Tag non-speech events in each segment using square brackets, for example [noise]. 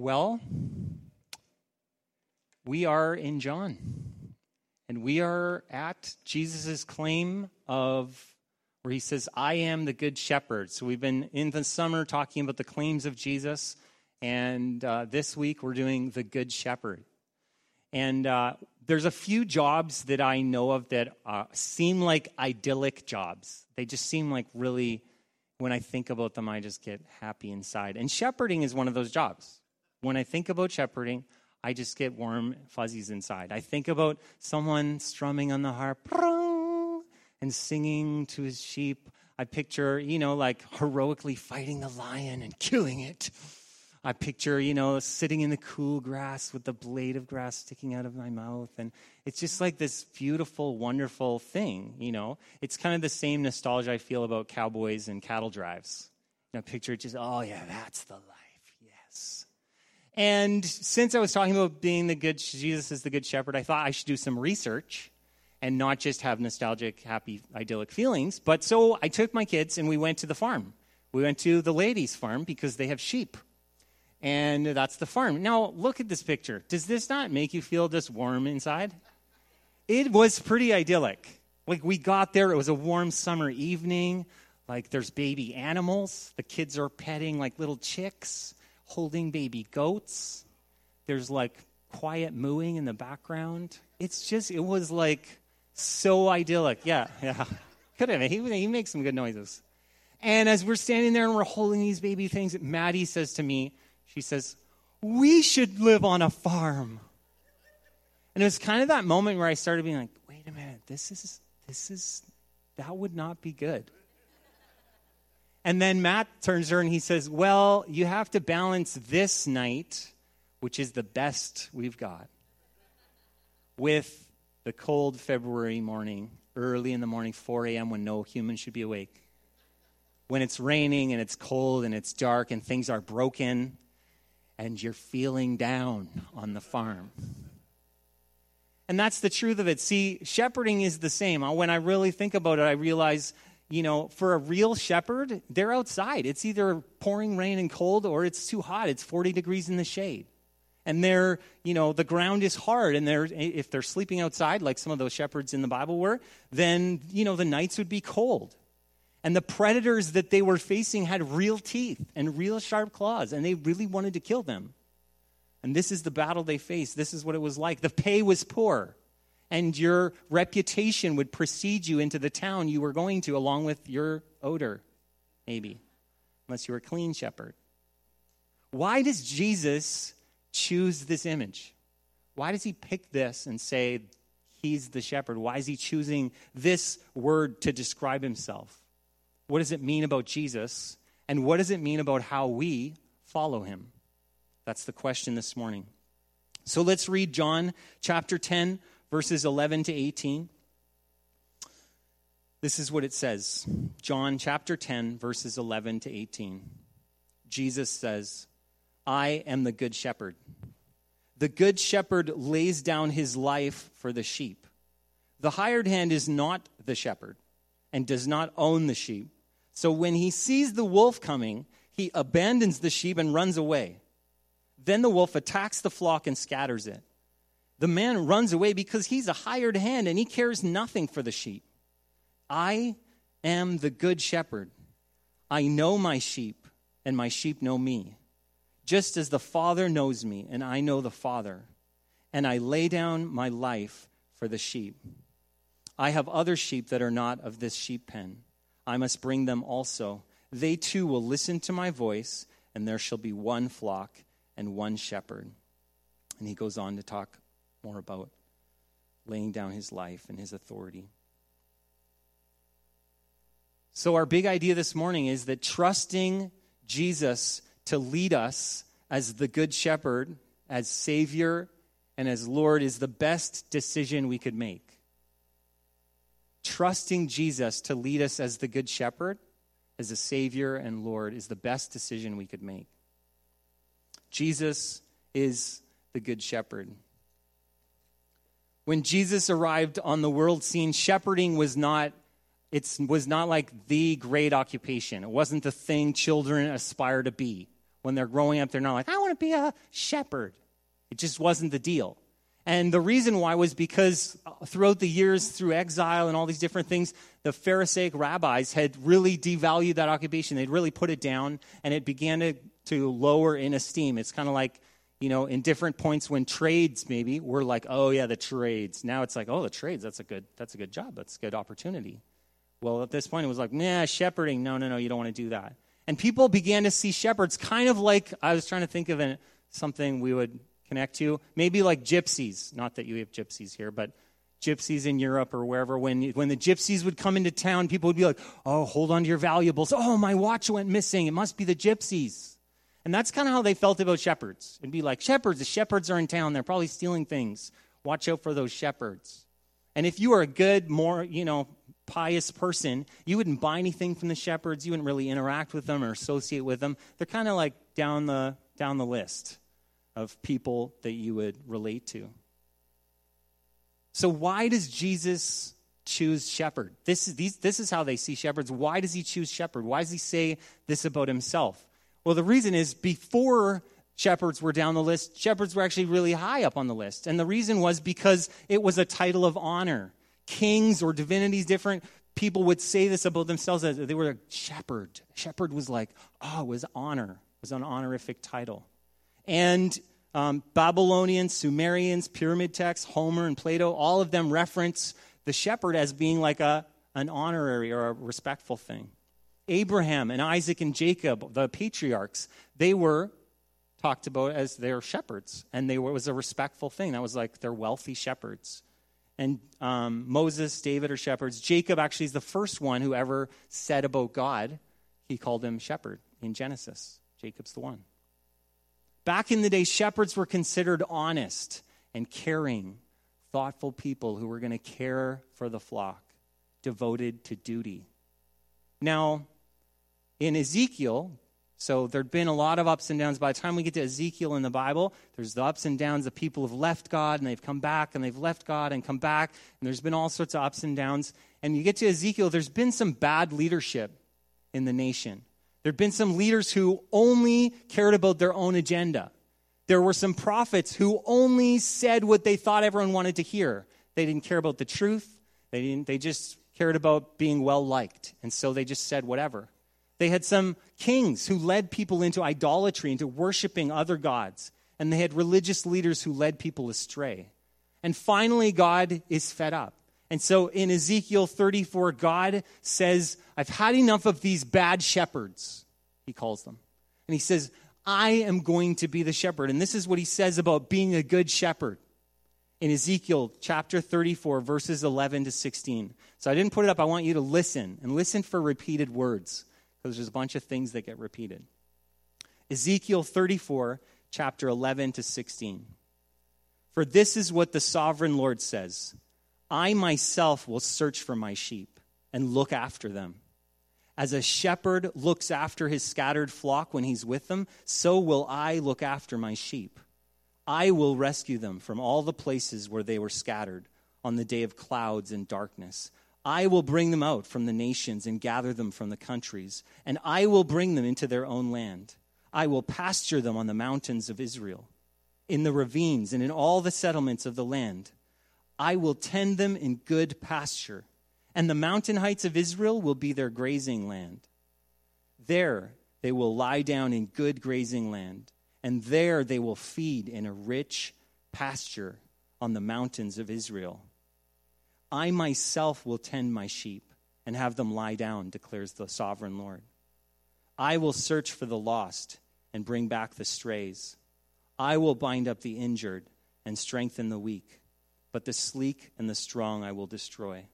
Well, we are in John, and we are at Jesus' claim of where he says, I am the good shepherd. So we've been in the summer talking about the claims of Jesus, and uh, this week we're doing the good shepherd. And uh, there's a few jobs that I know of that uh, seem like idyllic jobs. They just seem like really, when I think about them, I just get happy inside. And shepherding is one of those jobs. When I think about shepherding, I just get warm fuzzies inside. I think about someone strumming on the harp and singing to his sheep. I picture, you know, like heroically fighting the lion and killing it. I picture, you know, sitting in the cool grass with the blade of grass sticking out of my mouth. And it's just like this beautiful, wonderful thing, you know. It's kind of the same nostalgia I feel about cowboys and cattle drives. You know, picture just, oh, yeah, that's the life. And since I was talking about being the good, Jesus is the good shepherd, I thought I should do some research and not just have nostalgic, happy, idyllic feelings. But so I took my kids and we went to the farm. We went to the ladies' farm because they have sheep. And that's the farm. Now, look at this picture. Does this not make you feel just warm inside? It was pretty idyllic. Like, we got there, it was a warm summer evening. Like, there's baby animals. The kids are petting like little chicks holding baby goats. There's like quiet mooing in the background. It's just, it was like so idyllic. Yeah, yeah. [laughs] Could have. He, he makes some good noises. And as we're standing there and we're holding these baby things, Maddie says to me, she says, We should live on a farm. And it was kind of that moment where I started being like, wait a minute, this is, this is, that would not be good. And then Matt turns to her and he says, Well, you have to balance this night, which is the best we've got, with the cold February morning, early in the morning, 4 a.m., when no human should be awake. When it's raining and it's cold and it's dark and things are broken and you're feeling down on the farm. And that's the truth of it. See, shepherding is the same. When I really think about it, I realize you know, for a real shepherd, they're outside. It's either pouring rain and cold or it's too hot. It's 40 degrees in the shade. And they're, you know, the ground is hard. And they're, if they're sleeping outside, like some of those shepherds in the Bible were, then, you know, the nights would be cold. And the predators that they were facing had real teeth and real sharp claws, and they really wanted to kill them. And this is the battle they faced. This is what it was like. The pay was poor and your reputation would precede you into the town you were going to, along with your odor, maybe, unless you were a clean shepherd. Why does Jesus choose this image? Why does he pick this and say he's the shepherd? Why is he choosing this word to describe himself? What does it mean about Jesus? And what does it mean about how we follow him? That's the question this morning. So let's read John chapter 10, verses 11 to 18. This is what it says John chapter 10, verses 11 to 18. Jesus says, I am the good shepherd. The good shepherd lays down his life for the sheep. The hired hand is not the shepherd and does not own the sheep. So when he sees the wolf coming, he abandons the sheep and runs away. Then the wolf attacks the flock and scatters it. The man runs away because he's a hired hand and he cares nothing for the sheep. I am the good shepherd. I know my sheep, and my sheep know me. Just as the Father knows me, and I know the Father, and I lay down my life for the sheep. I have other sheep that are not of this sheep pen. I must bring them also. They too will listen to my voice, and there shall be one flock and one shepherd. And he goes on to talk more about laying down his life and his authority. So, our big idea this morning is that trusting Jesus to lead us as the Good Shepherd, as Savior, and as Lord is the best decision we could make. Trusting Jesus to lead us as the Good Shepherd, as a Savior and Lord, is the best decision we could make. Jesus is the Good Shepherd. When Jesus arrived on the world scene, shepherding was not it was not like the great occupation. It wasn't the thing children aspire to be when they're growing up, they're not like, I want to be a shepherd. It just wasn't the deal. And the reason why was because uh, throughout the years, through exile and all these different things, the Pharisaic rabbis had really devalued that occupation. They'd really put it down, and it began to, to lower in esteem. It's kind of like, you know, in different points when trades maybe were like, oh yeah, the trades. Now it's like, oh, the trades, that's a good, that's a good job. That's a good opportunity. Well, at this point, it was like, nah, shepherding. No, no, no, you don't want to do that. And people began to see shepherds kind of like, I was trying to think of something we would connect to. Maybe like gypsies. Not that you have gypsies here, but gypsies in Europe or wherever. When, when the gypsies would come into town, people would be like, oh, hold on to your valuables. Oh, my watch went missing. It must be the gypsies. And that's kind of how they felt about shepherds. It'd be like, shepherds, the shepherds are in town. They're probably stealing things. Watch out for those shepherds. And if you are a good, more, you know, pious person, you wouldn't buy anything from the shepherds. You wouldn't really interact with them or associate with them. They're kind of like down the, down the list of people that you would relate to. So, why does Jesus choose shepherd? This is, these, this is how they see shepherds. Why does he choose shepherd? Why does he say this about himself? Well, the reason is before shepherds were down the list, shepherds were actually really high up on the list. And the reason was because it was a title of honor. Kings or divinities, different people would say this about themselves as they were a shepherd. Shepherd was like, oh, it was honor, it was an honorific title. And um, Babylonians, Sumerians, pyramid texts, Homer and Plato, all of them reference the shepherd as being like a, an honorary or a respectful thing. Abraham and Isaac and Jacob, the patriarchs, they were talked about as their shepherds, and they were, it was a respectful thing. That was like their wealthy shepherds. And um, Moses, David are shepherds. Jacob actually is the first one who ever said about God, he called him shepherd in Genesis. Jacob's the one. Back in the day, shepherds were considered honest and caring, thoughtful people who were going to care for the flock, devoted to duty. Now, in Ezekiel, so there'd been a lot of ups and downs. By the time we get to Ezekiel in the Bible, there's the ups and downs of people who've left God and they've come back and they've left God and come back. And there's been all sorts of ups and downs. And you get to Ezekiel, there's been some bad leadership in the nation. There have been some leaders who only cared about their own agenda. There were some prophets who only said what they thought everyone wanted to hear. They didn't care about the truth. They, didn't, they just cared about being well liked. And so they just said whatever. They had some kings who led people into idolatry, into worshiping other gods. And they had religious leaders who led people astray. And finally, God is fed up. And so in Ezekiel 34, God says, I've had enough of these bad shepherds, he calls them. And he says, I am going to be the shepherd. And this is what he says about being a good shepherd in Ezekiel chapter 34, verses 11 to 16. So I didn't put it up. I want you to listen and listen for repeated words because there's a bunch of things that get repeated. Ezekiel 34, chapter 11 to 16. For this is what the sovereign Lord says. I myself will search for my sheep and look after them. As a shepherd looks after his scattered flock when he's with them, so will I look after my sheep. I will rescue them from all the places where they were scattered on the day of clouds and darkness. I will bring them out from the nations and gather them from the countries, and I will bring them into their own land. I will pasture them on the mountains of Israel, in the ravines, and in all the settlements of the land. I will tend them in good pasture, and the mountain heights of Israel will be their grazing land. There they will lie down in good grazing land, and there they will feed in a rich pasture on the mountains of Israel. I myself will tend my sheep and have them lie down, declares the sovereign Lord. I will search for the lost and bring back the strays. I will bind up the injured and strengthen the weak but the sleek and the strong I will destroy.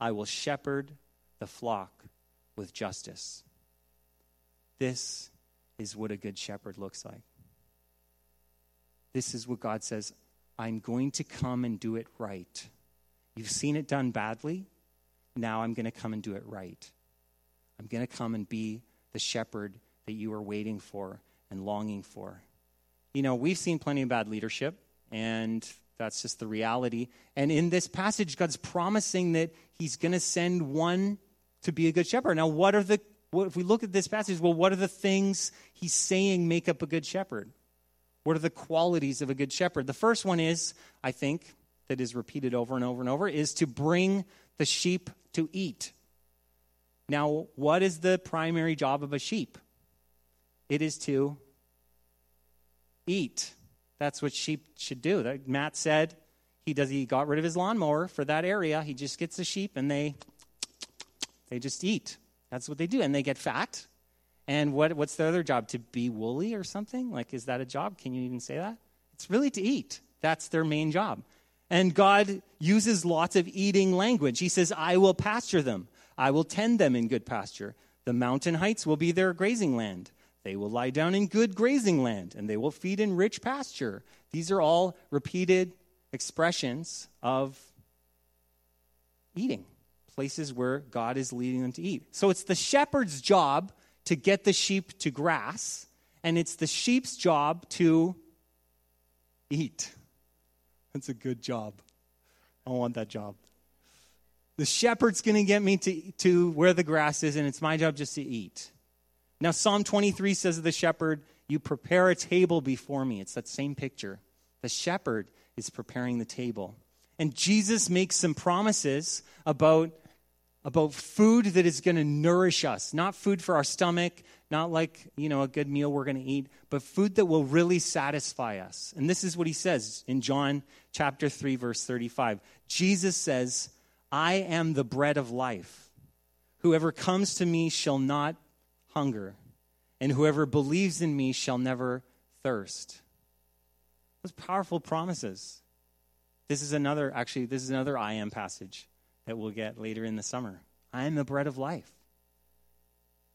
I will shepherd the flock with justice. This is what a good shepherd looks like. This is what God says I'm going to come and do it right. You've seen it done badly. Now I'm going to come and do it right. I'm going to come and be the shepherd that you are waiting for and longing for. You know, we've seen plenty of bad leadership, and that's just the reality. And in this passage, God's promising that He's going to send one to be a good shepherd. Now, what are the what, if we look at this passage, well, what are the things he's saying make up a good shepherd? What are the qualities of a good shepherd? The first one is, I think, that is repeated over and over and over, is to bring the sheep to eat. Now, what is the primary job of a sheep? It is to eat. That's what sheep should do. Matt said he does he got rid of his lawnmower for that area. He just gets the sheep and they they just eat. That's what they do. And they get fat. And what, what's their other job? To be woolly or something? Like, is that a job? Can you even say that? It's really to eat. That's their main job. And God uses lots of eating language. He says, I will pasture them, I will tend them in good pasture. The mountain heights will be their grazing land. They will lie down in good grazing land, and they will feed in rich pasture. These are all repeated expressions of eating, places where God is leading them to eat. So it's the shepherd's job to get the sheep to grass, and it's the sheep's job to eat. That's a good job. I want that job. The shepherd's going to get me to, to where the grass is, and it's my job just to eat. Now, Psalm 23 says of the shepherd, You prepare a table before me. It's that same picture. The shepherd is preparing the table. And Jesus makes some promises about, about food that is going to nourish us. Not food for our stomach, not like, you know, a good meal we're going to eat, but food that will really satisfy us. And this is what he says in John chapter 3 verse 35. Jesus says, "I am the bread of life. Whoever comes to me shall not hunger, and whoever believes in me shall never thirst. Those powerful promises. This is another, actually, this is another I am passage that we'll get later in the summer. I am the bread of life.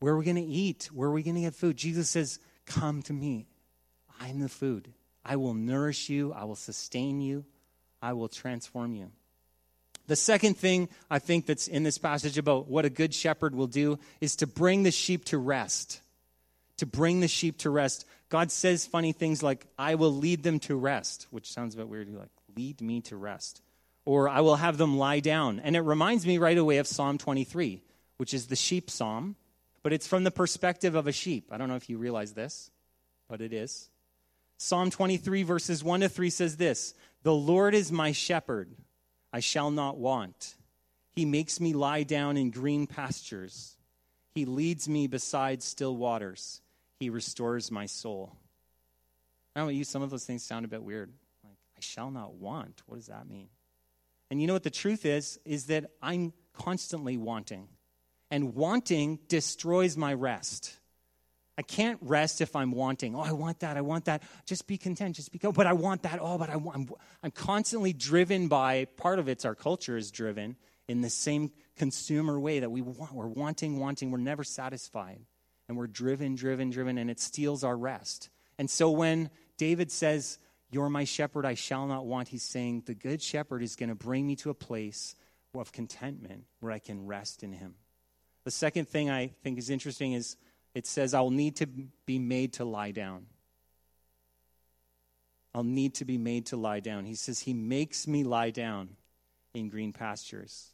Where are we going to eat? Where are we going to get food? Jesus says, Come to me. I'm the food. I will nourish you. I will sustain you. I will transform you. The second thing I think that's in this passage about what a good shepherd will do is to bring the sheep to rest. To bring the sheep to rest. God says funny things like, I will lead them to rest, which sounds a bit weird. Like, lead me to rest. Or I will have them lie down. And it reminds me right away of Psalm 23, which is the sheep psalm, but it's from the perspective of a sheep. I don't know if you realize this, but it is. Psalm 23, verses 1 to 3 says this The Lord is my shepherd. I shall not want. He makes me lie down in green pastures. He leads me beside still waters. He restores my soul. I don't know you, some of those things sound a bit weird. Like, I shall not want. What does that mean? And you know what the truth is? Is that I'm constantly wanting. And wanting destroys my rest. I can't rest if I'm wanting. Oh, I want that. I want that. Just be content. Just be go. But I want that. Oh, but I want. I'm, I'm constantly driven by. Part of it's our culture is driven in the same consumer way that we want. We're wanting, wanting. We're never satisfied, and we're driven, driven, driven, and it steals our rest. And so when David says, "You're my shepherd; I shall not want," he's saying the good shepherd is going to bring me to a place of contentment where I can rest in Him. The second thing I think is interesting is it says, I'll need to be made to lie down. I'll need to be made to lie down. He says, He makes me lie down in green pastures.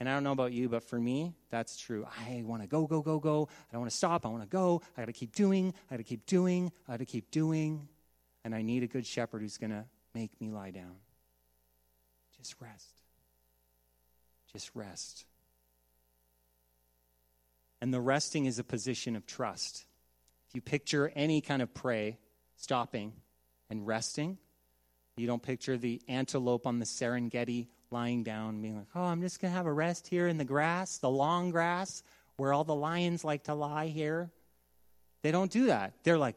And I don't know about you, but for me, that's true. I want to go, go, go, go. I don't want to stop. I want to go. I got to keep doing. I got to keep doing. I got to keep doing. And I need a good shepherd who's going to make me lie down. Just rest. Just rest. And the resting is a position of trust. If you picture any kind of prey stopping and resting, you don't picture the antelope on the Serengeti lying down, being like, oh, I'm just going to have a rest here in the grass, the long grass, where all the lions like to lie here. They don't do that. They're like,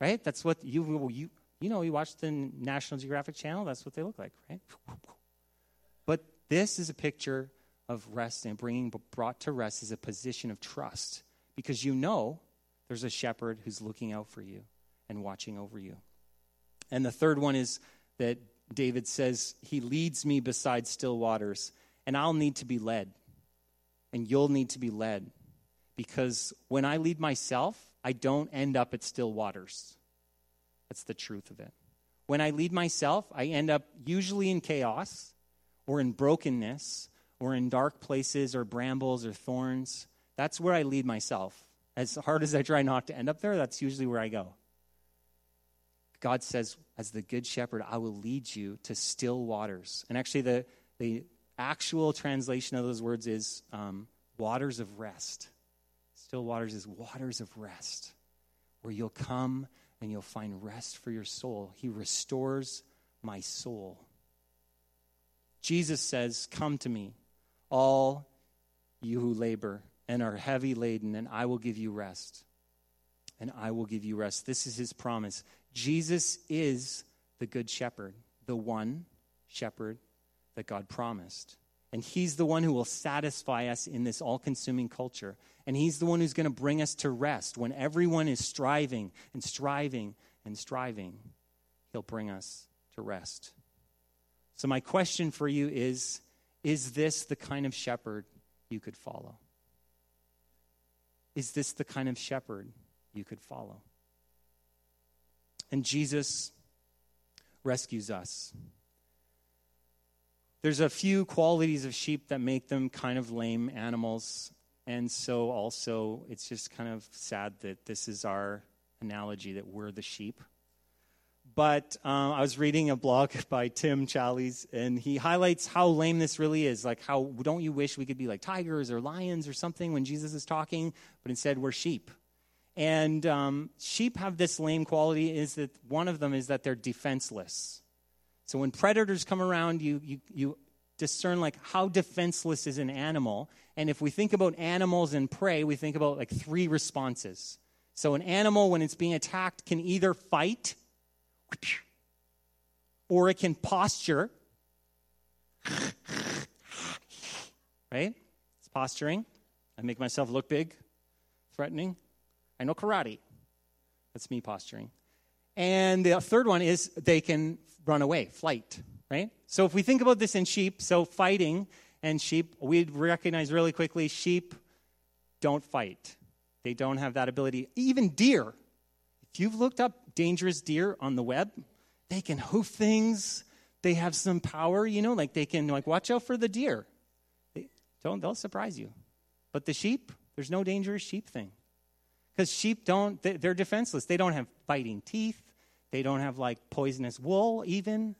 right? That's what you, you, you know, you watch the National Geographic Channel, that's what they look like, right? But this is a picture of rest and bringing brought to rest is a position of trust because you know there's a shepherd who's looking out for you and watching over you. And the third one is that David says, He leads me beside still waters, and I'll need to be led. And you'll need to be led. Because when I lead myself, I don't end up at still waters. That's the truth of it. When I lead myself, I end up usually in chaos or in brokenness or in dark places or brambles or thorns, that's where I lead myself. As hard as I try not to end up there, that's usually where I go. God says, as the good shepherd, I will lead you to still waters. And actually, the, the actual translation of those words is um, waters of rest. Still waters is waters of rest, where you'll come and you'll find rest for your soul. He restores my soul. Jesus says, Come to me, all you who labor and are heavy laden, and I will give you rest. And I will give you rest. This is his promise. Jesus is the good shepherd, the one shepherd that God promised. And he's the one who will satisfy us in this all consuming culture. And he's the one who's going to bring us to rest. When everyone is striving and striving and striving, he'll bring us to rest. So, my question for you is Is this the kind of shepherd you could follow? Is this the kind of shepherd you could follow? And Jesus rescues us. There's a few qualities of sheep that make them kind of lame animals. And so, also, it's just kind of sad that this is our analogy that we're the sheep. But um, I was reading a blog [laughs] by Tim Challies, and he highlights how lame this really is. Like, how don't you wish we could be like tigers or lions or something when Jesus is talking, but instead we're sheep. And um, sheep have this lame quality is that one of them is that they're defenseless. So when predators come around, you, you, you discern like how defenseless is an animal. And if we think about animals and prey, we think about like three responses. So an animal, when it's being attacked, can either fight or it can posture. right? It's posturing. I make myself look big, threatening. I know karate. That's me posturing. And the third one is they can run away, flight, right? So if we think about this in sheep, so fighting and sheep, we recognize really quickly sheep don't fight. They don't have that ability. Even deer. If you've looked up dangerous deer on the web, they can hoof things. They have some power, you know, like they can like watch out for the deer. They don't they'll surprise you. But the sheep, there's no dangerous sheep thing. Because sheep don't, they're defenseless. They don't have biting teeth. They don't have like poisonous wool, even.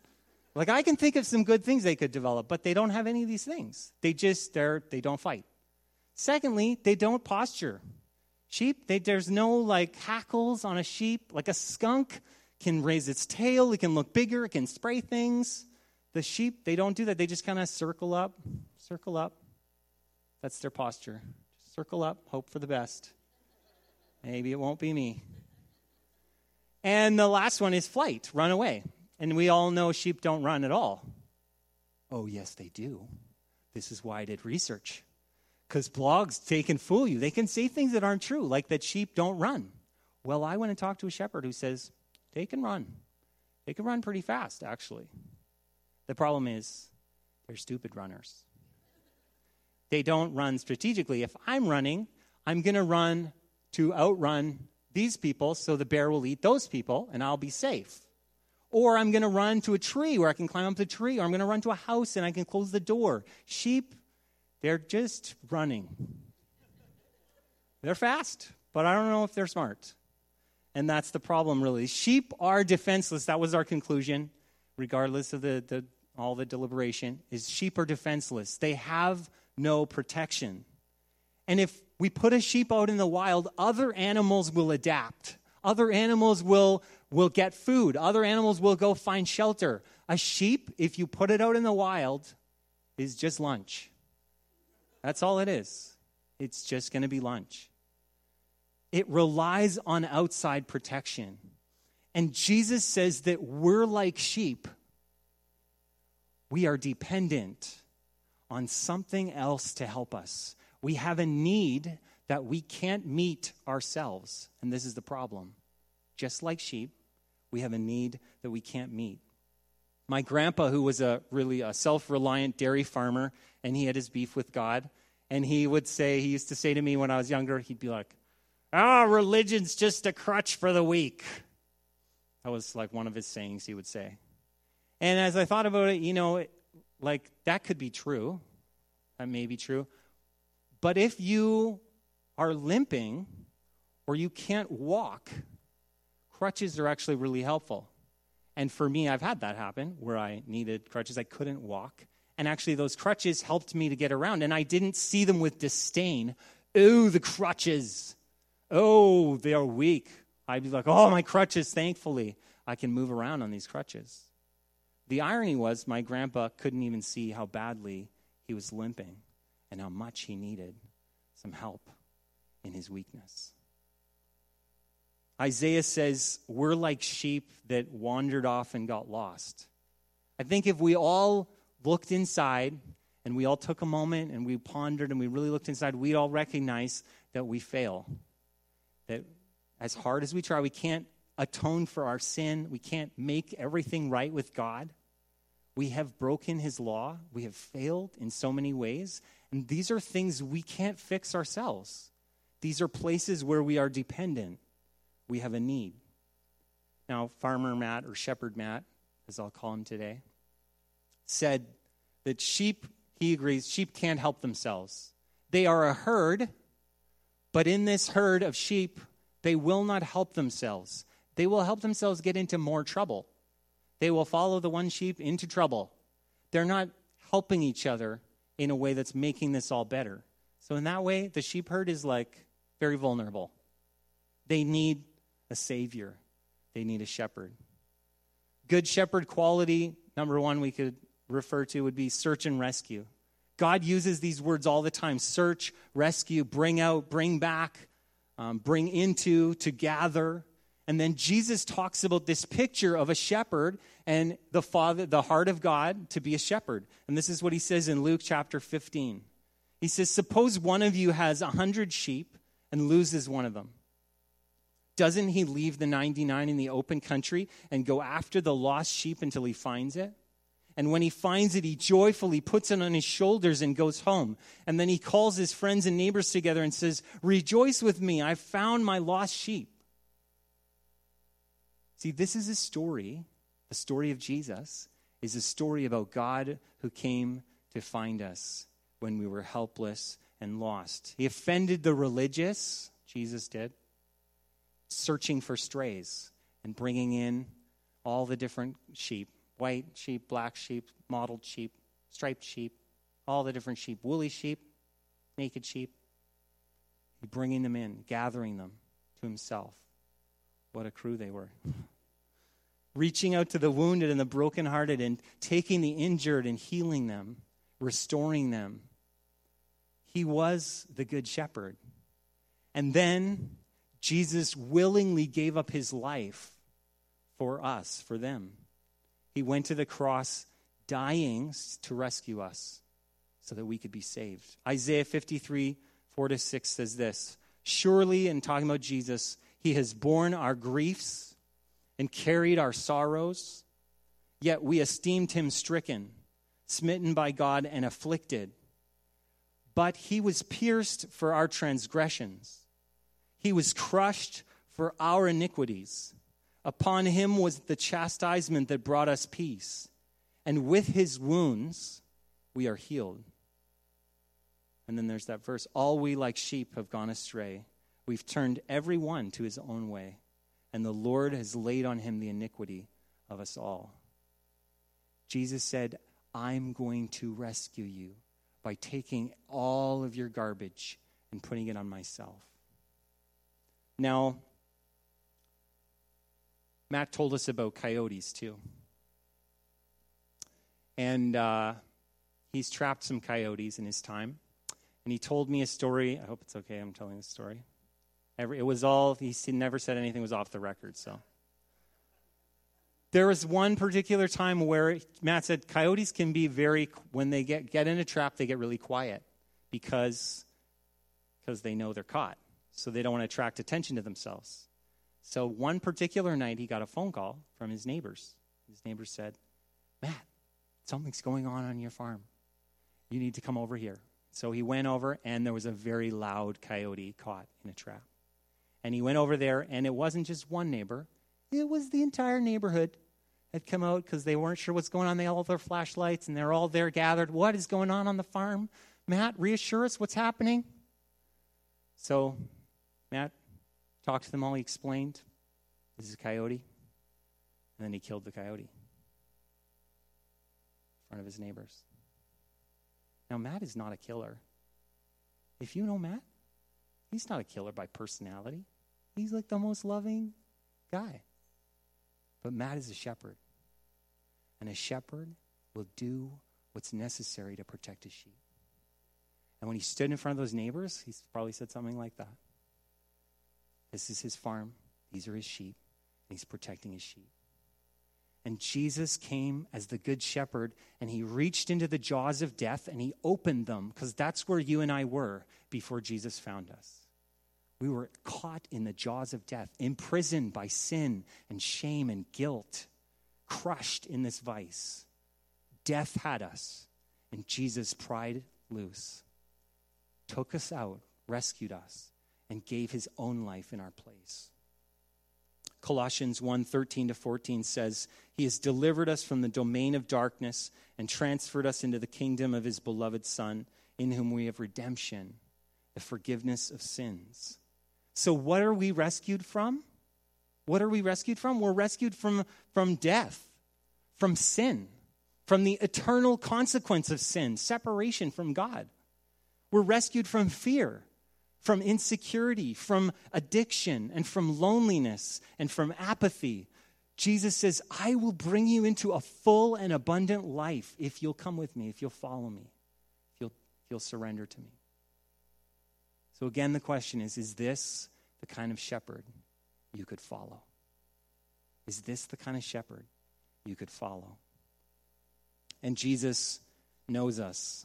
Like I can think of some good things they could develop, but they don't have any of these things. They just, they're, they don't fight. Secondly, they don't posture. Sheep, they, there's no like hackles on a sheep. Like a skunk can raise its tail, it can look bigger, it can spray things. The sheep, they don't do that. They just kind of circle up, circle up. That's their posture. Just circle up, hope for the best. Maybe it won't be me. And the last one is flight, run away. And we all know sheep don't run at all. Oh, yes, they do. This is why I did research. Because blogs, they can fool you. They can say things that aren't true, like that sheep don't run. Well, I went and talked to a shepherd who says they can run. They can run pretty fast, actually. The problem is they're stupid runners. They don't run strategically. If I'm running, I'm going to run to outrun these people so the bear will eat those people and I'll be safe. Or I'm going to run to a tree where I can climb up the tree, or I'm going to run to a house and I can close the door. Sheep, they're just running. They're fast, but I don't know if they're smart. And that's the problem, really. Sheep are defenseless. That was our conclusion, regardless of the, the all the deliberation, is sheep are defenseless. They have no protection. And if we put a sheep out in the wild, other animals will adapt. Other animals will, will get food. Other animals will go find shelter. A sheep, if you put it out in the wild, is just lunch. That's all it is. It's just going to be lunch. It relies on outside protection. And Jesus says that we're like sheep. We are dependent on something else to help us. We have a need that we can't meet ourselves. And this is the problem. Just like sheep, we have a need that we can't meet. My grandpa, who was a really a self-reliant dairy farmer, and he had his beef with God, and he would say, he used to say to me when I was younger, he'd be like, "Ah, oh, religion's just a crutch for the weak." That was like one of his sayings he would say. And as I thought about it, you know, like that could be true That may be true. But if you are limping or you can't walk, crutches are actually really helpful. And for me, I've had that happen where I needed crutches. I couldn't walk. And actually, those crutches helped me to get around. And I didn't see them with disdain. Oh, the crutches. Oh, they are weak. I'd be like, oh, my crutches, thankfully. I can move around on these crutches. The irony was, my grandpa couldn't even see how badly he was limping and how much he needed some help in his weakness. Isaiah says, We're like sheep that wandered off and got lost. I think if we all looked inside and we all took a moment and we pondered and we really looked inside, we'd all recognize that we fail. That as hard as we try, we can't atone for our sin, we can't make everything right with God. We have broken his law, we have failed in so many ways, and these are things we can't fix ourselves. These are places where we are dependent. We have a need. Now, Farmer Matt, or Shepherd Matt, as I'll call him today, said that sheep, he agrees, sheep can't help themselves. They are a herd, but in this herd of sheep, they will not help themselves. They will help themselves get into more trouble. They will follow the one sheep into trouble. They're not helping each other in a way that's making this all better. So, in that way, the sheep herd is like very vulnerable. They need a savior, they need a shepherd. Good shepherd quality, number one, we could refer to would be search and rescue. God uses these words all the time search, rescue, bring out, bring back, um, bring into, to gather. And then Jesus talks about this picture of a shepherd and the father, the heart of God to be a shepherd. And this is what he says in Luke chapter 15. He says, Suppose one of you has a hundred sheep and loses one of them. Doesn't he leave the 99 in the open country and go after the lost sheep until he finds it? And when he finds it, he joyfully puts it on his shoulders and goes home. And then he calls his friends and neighbors together and says, Rejoice with me, I've found my lost sheep. See, this is a story, the story of Jesus is a story about God who came to find us when we were helpless and lost. He offended the religious, Jesus did, searching for strays and bringing in all the different sheep white sheep, black sheep, mottled sheep, striped sheep, all the different sheep, woolly sheep, naked sheep. Bringing them in, gathering them to himself. What a crew they were. [laughs] Reaching out to the wounded and the brokenhearted and taking the injured and healing them, restoring them. He was the good shepherd. And then Jesus willingly gave up his life for us, for them. He went to the cross dying to rescue us so that we could be saved. Isaiah 53, 4 to 6 says this Surely, in talking about Jesus, he has borne our griefs and carried our sorrows, yet we esteemed him stricken, smitten by God, and afflicted. But he was pierced for our transgressions, he was crushed for our iniquities. Upon him was the chastisement that brought us peace, and with his wounds we are healed. And then there's that verse All we like sheep have gone astray. We've turned every one to his own way, and the Lord has laid on him the iniquity of us all. Jesus said, I'm going to rescue you by taking all of your garbage and putting it on myself. Now, Matt told us about coyotes too. And uh, he's trapped some coyotes in his time. And he told me a story. I hope it's okay I'm telling this story. Every, it was all, he never said anything was off the record, so. There was one particular time where Matt said coyotes can be very, when they get, get in a trap, they get really quiet because, because they know they're caught. So they don't want to attract attention to themselves. So one particular night, he got a phone call from his neighbors. His neighbors said, Matt, something's going on on your farm. You need to come over here. So he went over, and there was a very loud coyote caught in a trap. And he went over there, and it wasn't just one neighbor, it was the entire neighborhood had come out because they weren't sure what's going on. They all their flashlights, and they're all there gathered. What is going on on the farm? Matt, reassure us what's happening. So Matt talked to them all. He explained this is a coyote. And then he killed the coyote in front of his neighbors. Now, Matt is not a killer. If you know Matt, he's not a killer by personality. He's like the most loving guy. But Matt is a shepherd. And a shepherd will do what's necessary to protect his sheep. And when he stood in front of those neighbors, he probably said something like that This is his farm, these are his sheep, and he's protecting his sheep. And Jesus came as the good shepherd and he reached into the jaws of death and he opened them because that's where you and I were before Jesus found us. We were caught in the jaws of death, imprisoned by sin and shame and guilt, crushed in this vice. Death had us, and Jesus pried loose took us out, rescued us, and gave his own life in our place. Colossians 1 13 to 14 says, He has delivered us from the domain of darkness and transferred us into the kingdom of His beloved Son, in whom we have redemption, the forgiveness of sins. So, what are we rescued from? What are we rescued from? We're rescued from, from death, from sin, from the eternal consequence of sin, separation from God. We're rescued from fear, from insecurity, from addiction, and from loneliness, and from apathy. Jesus says, I will bring you into a full and abundant life if you'll come with me, if you'll follow me, if you'll, if you'll surrender to me. So, again, the question is Is this the kind of shepherd you could follow? Is this the kind of shepherd you could follow? And Jesus knows us.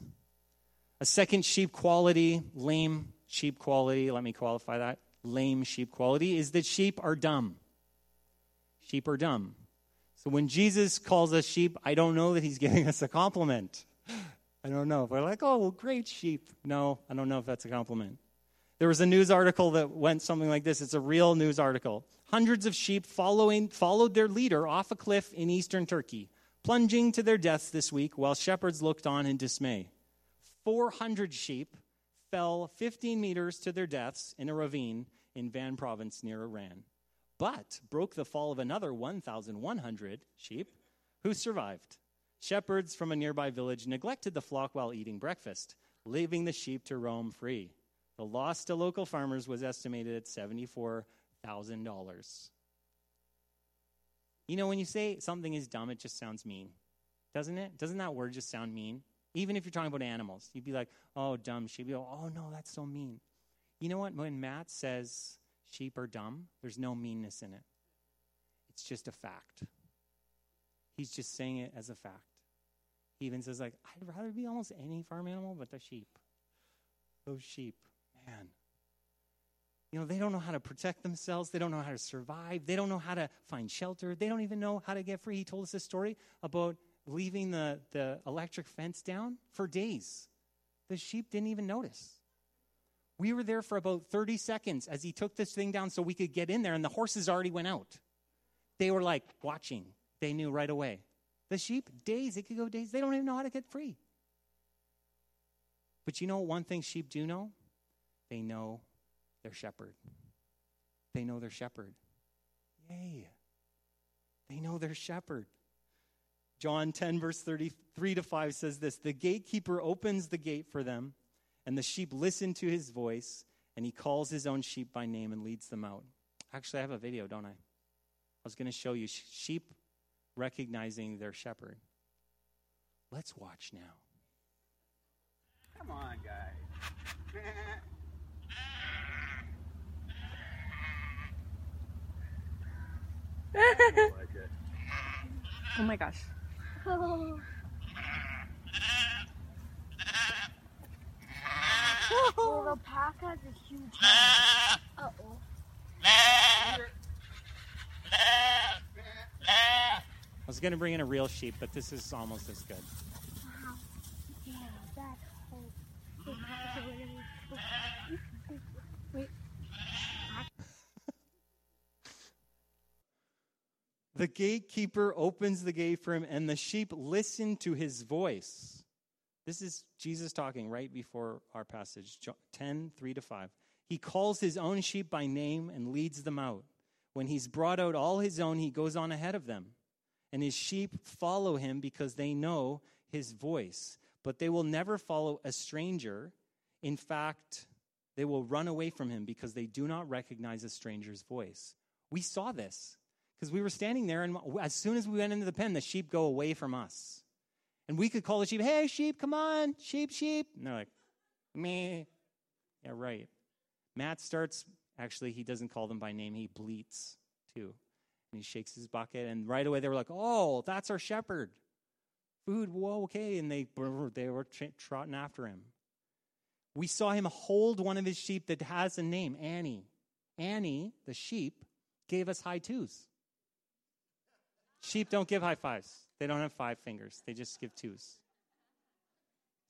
A second sheep quality, lame sheep quality, let me qualify that. Lame sheep quality is that sheep are dumb. Sheep are dumb. So when Jesus calls us sheep, I don't know that he's [laughs] giving us a compliment. I don't know. If we're like, oh, great sheep. No, I don't know if that's a compliment. There was a news article that went something like this. It's a real news article. Hundreds of sheep following, followed their leader off a cliff in eastern Turkey, plunging to their deaths this week while shepherds looked on in dismay. 400 sheep fell 15 meters to their deaths in a ravine in Van province near Iran, but broke the fall of another 1,100 sheep who survived. Shepherds from a nearby village neglected the flock while eating breakfast, leaving the sheep to roam free. The loss to local farmers was estimated at $74,000. You know, when you say something is dumb, it just sounds mean, doesn't it? Doesn't that word just sound mean? Even if you're talking about animals, you'd be like, oh, dumb sheep. You go, oh, no, that's so mean. You know what? When Matt says sheep are dumb, there's no meanness in it. It's just a fact. He's just saying it as a fact. He even says, like, I'd rather be almost any farm animal but the sheep. Those sheep, man. You know, they don't know how to protect themselves. They don't know how to survive. They don't know how to find shelter. They don't even know how to get free. He told us a story about leaving the, the electric fence down for days. The sheep didn't even notice. We were there for about 30 seconds as he took this thing down so we could get in there, and the horses already went out. They were like watching. They knew right away. The sheep, days, it could go days. They don't even know how to get free. But you know one thing sheep do know? They know their shepherd. They know their shepherd. Yay. They know their shepherd. John 10, verse 33 to 5 says this The gatekeeper opens the gate for them, and the sheep listen to his voice, and he calls his own sheep by name and leads them out. Actually, I have a video, don't I? I was going to show you sheep recognizing their shepherd. Let's watch now. Come on, guys. [laughs] oh my gosh. Well, the pack has a huge head. Uh-oh. I was going to bring in a real sheep, but this is almost as good. Yeah, that's Wait. The gatekeeper opens the gate for him, and the sheep listen to his voice. This is Jesus talking right before our passage, 10, 3 to 5. He calls his own sheep by name and leads them out. When he's brought out all his own, he goes on ahead of them. And his sheep follow him because they know his voice. But they will never follow a stranger. In fact, they will run away from him because they do not recognize a stranger's voice. We saw this because we were standing there, and as soon as we went into the pen, the sheep go away from us. And we could call the sheep, hey, sheep, come on, sheep, sheep. And they're like, me. Yeah, right. Matt starts, actually, he doesn't call them by name, he bleats too. And he shakes his bucket, and right away they were like, oh, that's our shepherd. Food, whoa, okay. And they, they were trotting after him. We saw him hold one of his sheep that has a name, Annie. Annie, the sheep, gave us high twos. Sheep don't give high fives. They don't have five fingers. They just give twos.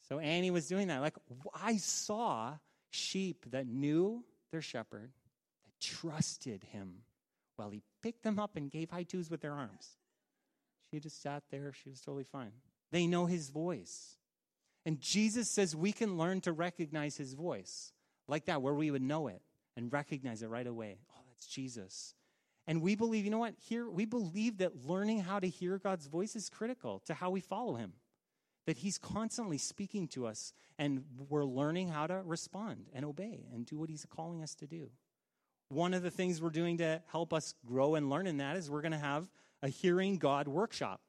So Annie was doing that. Like I saw sheep that knew their shepherd, that trusted him while he picked them up and gave high twos with their arms. She just sat there. She was totally fine. They know his voice. And Jesus says we can learn to recognize his voice like that, where we would know it and recognize it right away. Oh, that's Jesus. And we believe, you know what? Here, we believe that learning how to hear God's voice is critical to how we follow him. That he's constantly speaking to us and we're learning how to respond and obey and do what he's calling us to do. One of the things we're doing to help us grow and learn in that is we're going to have a hearing God workshop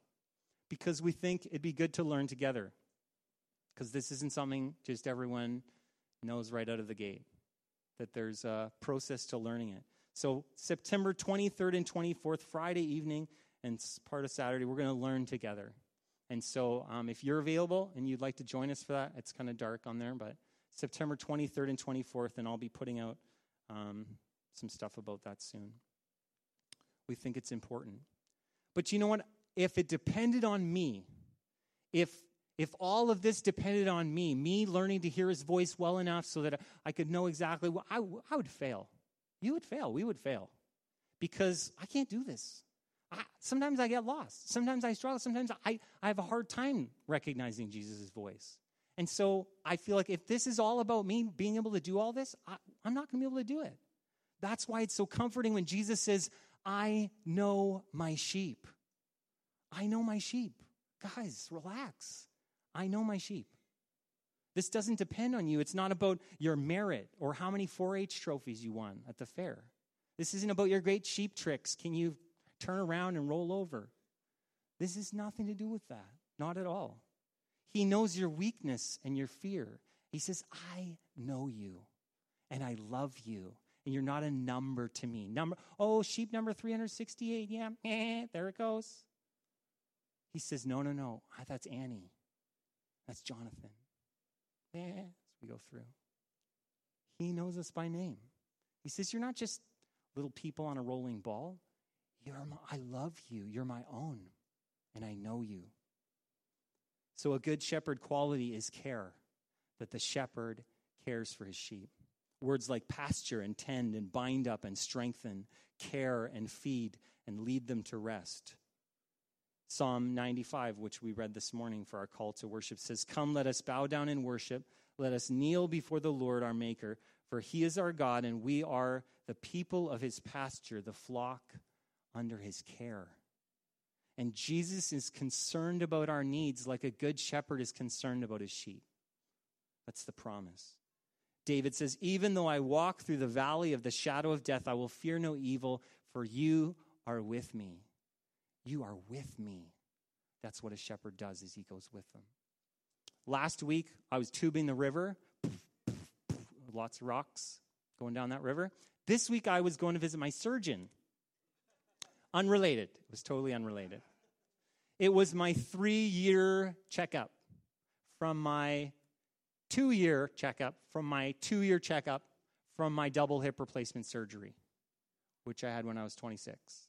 because we think it'd be good to learn together because this isn't something just everyone knows right out of the gate, that there's a process to learning it. So, September 23rd and 24th, Friday evening, and part of Saturday, we're going to learn together. And so, um, if you're available and you'd like to join us for that, it's kind of dark on there, but September 23rd and 24th, and I'll be putting out um, some stuff about that soon. We think it's important. But you know what? If it depended on me, if if all of this depended on me, me learning to hear his voice well enough so that I could know exactly what I, I would fail. You would fail. We would fail. Because I can't do this. I, sometimes I get lost. Sometimes I struggle. Sometimes I, I have a hard time recognizing Jesus' voice. And so I feel like if this is all about me being able to do all this, I, I'm not going to be able to do it. That's why it's so comforting when Jesus says, I know my sheep. I know my sheep. Guys, relax. I know my sheep. This doesn't depend on you. It's not about your merit or how many 4 H trophies you won at the fair. This isn't about your great sheep tricks. Can you turn around and roll over? This has nothing to do with that. Not at all. He knows your weakness and your fear. He says, I know you and I love you. And you're not a number to me. Number, oh, sheep number 368. Yeah, [laughs] eh, there it goes. He says, No, no, no. That's Annie. That's Jonathan. Eh, as we go through. He knows us by name. He says, You're not just little people on a rolling ball. You're my, I love you. You're my own, and I know you. So, a good shepherd quality is care, that the shepherd cares for his sheep. Words like pasture and tend and bind up and strengthen, care and feed and lead them to rest. Psalm 95, which we read this morning for our call to worship, says, Come, let us bow down and worship. Let us kneel before the Lord our Maker, for he is our God, and we are the people of his pasture, the flock under his care. And Jesus is concerned about our needs like a good shepherd is concerned about his sheep. That's the promise. David says, Even though I walk through the valley of the shadow of death, I will fear no evil, for you are with me. You are with me. That's what a shepherd does as he goes with them. Last week, I was tubing the river, lots of rocks going down that river. This week, I was going to visit my surgeon. Unrelated. It was totally unrelated. It was my three year checkup from my two year checkup, from my two year checkup from my double hip replacement surgery, which I had when I was 26.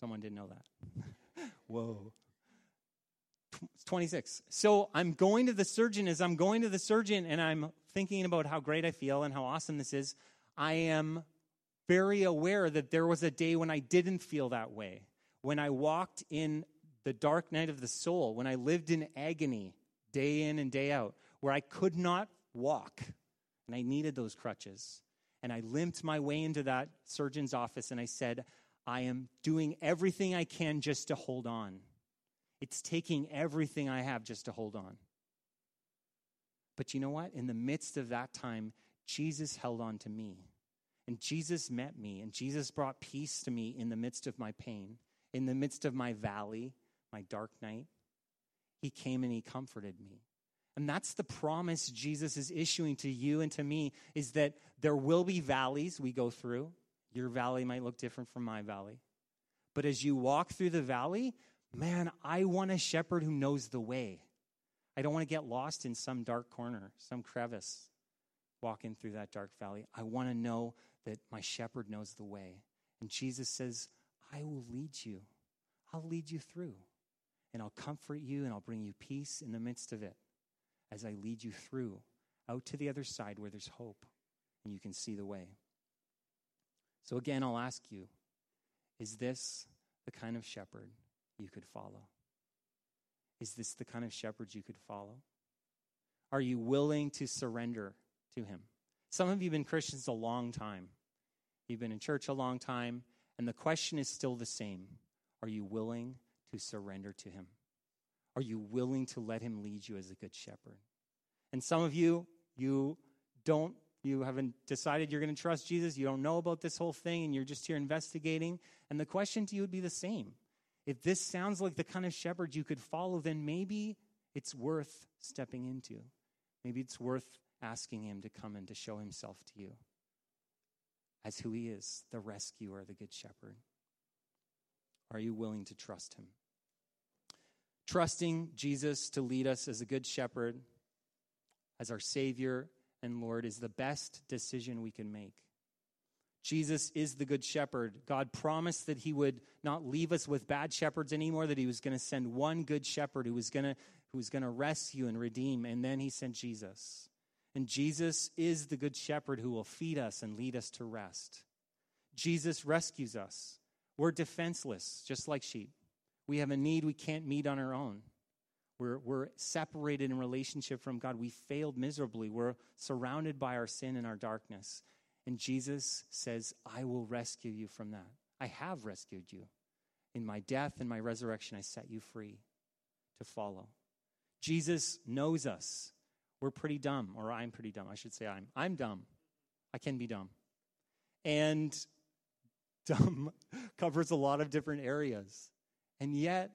Someone didn't know that. [laughs] Whoa. 26. So I'm going to the surgeon. As I'm going to the surgeon and I'm thinking about how great I feel and how awesome this is, I am very aware that there was a day when I didn't feel that way. When I walked in the dark night of the soul, when I lived in agony day in and day out, where I could not walk and I needed those crutches. And I limped my way into that surgeon's office and I said, I am doing everything I can just to hold on. It's taking everything I have just to hold on. But you know what? In the midst of that time, Jesus held on to me. And Jesus met me, and Jesus brought peace to me in the midst of my pain, in the midst of my valley, my dark night. He came and he comforted me. And that's the promise Jesus is issuing to you and to me is that there will be valleys we go through. Your valley might look different from my valley. But as you walk through the valley, man, I want a shepherd who knows the way. I don't want to get lost in some dark corner, some crevice, walking through that dark valley. I want to know that my shepherd knows the way. And Jesus says, I will lead you. I'll lead you through. And I'll comfort you and I'll bring you peace in the midst of it as I lead you through out to the other side where there's hope and you can see the way. So, again, I'll ask you is this the kind of shepherd you could follow? Is this the kind of shepherd you could follow? Are you willing to surrender to him? Some of you have been Christians a long time. You've been in church a long time, and the question is still the same Are you willing to surrender to him? Are you willing to let him lead you as a good shepherd? And some of you, you don't, you haven't decided you're going to trust Jesus. You don't know about this whole thing, and you're just here investigating. And the question to you would be the same if this sounds like the kind of shepherd you could follow, then maybe it's worth stepping into. Maybe it's worth asking him to come and to show himself to you as who he is, the rescuer, the good shepherd. Are you willing to trust him? Trusting Jesus to lead us as a good shepherd, as our Savior Lord, is the best decision we can make. Jesus is the good shepherd. God promised that he would not leave us with bad shepherds anymore, that he was going to send one good shepherd who was going to who was going to rescue and redeem, and then he sent Jesus. And Jesus is the good shepherd who will feed us and lead us to rest. Jesus rescues us. We're defenseless, just like sheep. We have a need we can't meet on our own. We're, we're separated in relationship from God. We failed miserably. We're surrounded by our sin and our darkness. And Jesus says, I will rescue you from that. I have rescued you. In my death and my resurrection, I set you free to follow. Jesus knows us. We're pretty dumb, or I'm pretty dumb. I should say I'm. I'm dumb. I can be dumb. And [laughs] dumb covers a lot of different areas. And yet,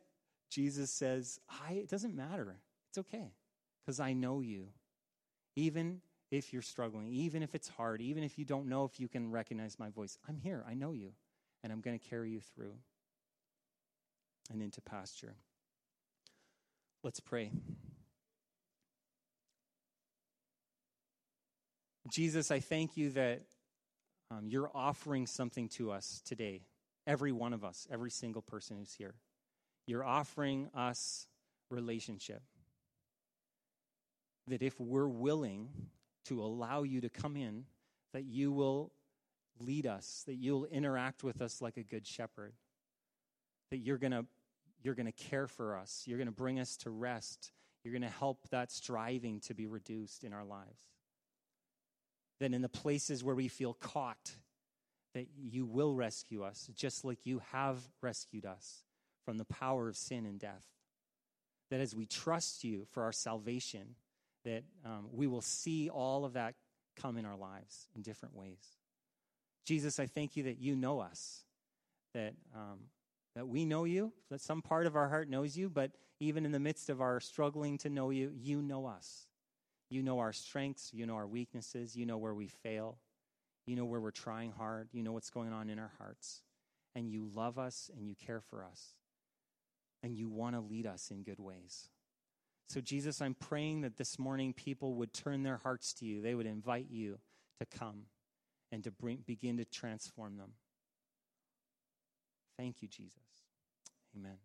Jesus says, I, it doesn't matter. It's okay because I know you. Even if you're struggling, even if it's hard, even if you don't know if you can recognize my voice, I'm here. I know you. And I'm going to carry you through and into pasture. Let's pray. Jesus, I thank you that um, you're offering something to us today, every one of us, every single person who's here. You're offering us relationship. That if we're willing to allow you to come in, that you will lead us, that you'll interact with us like a good shepherd, that you're going to you're going to care for us, you're going to bring us to rest, you're going to help that striving to be reduced in our lives. That in the places where we feel caught, that you will rescue us, just like you have rescued us from the power of sin and death. That as we trust you for our salvation, that um, we will see all of that come in our lives in different ways. Jesus, I thank you that you know us, that, um, that we know you, that some part of our heart knows you, but even in the midst of our struggling to know you, you know us. You know our strengths, you know our weaknesses, you know where we fail, you know where we're trying hard, you know what's going on in our hearts. And you love us and you care for us and you want to lead us in good ways. So, Jesus, I'm praying that this morning people would turn their hearts to you. They would invite you to come and to bring, begin to transform them. Thank you, Jesus. Amen.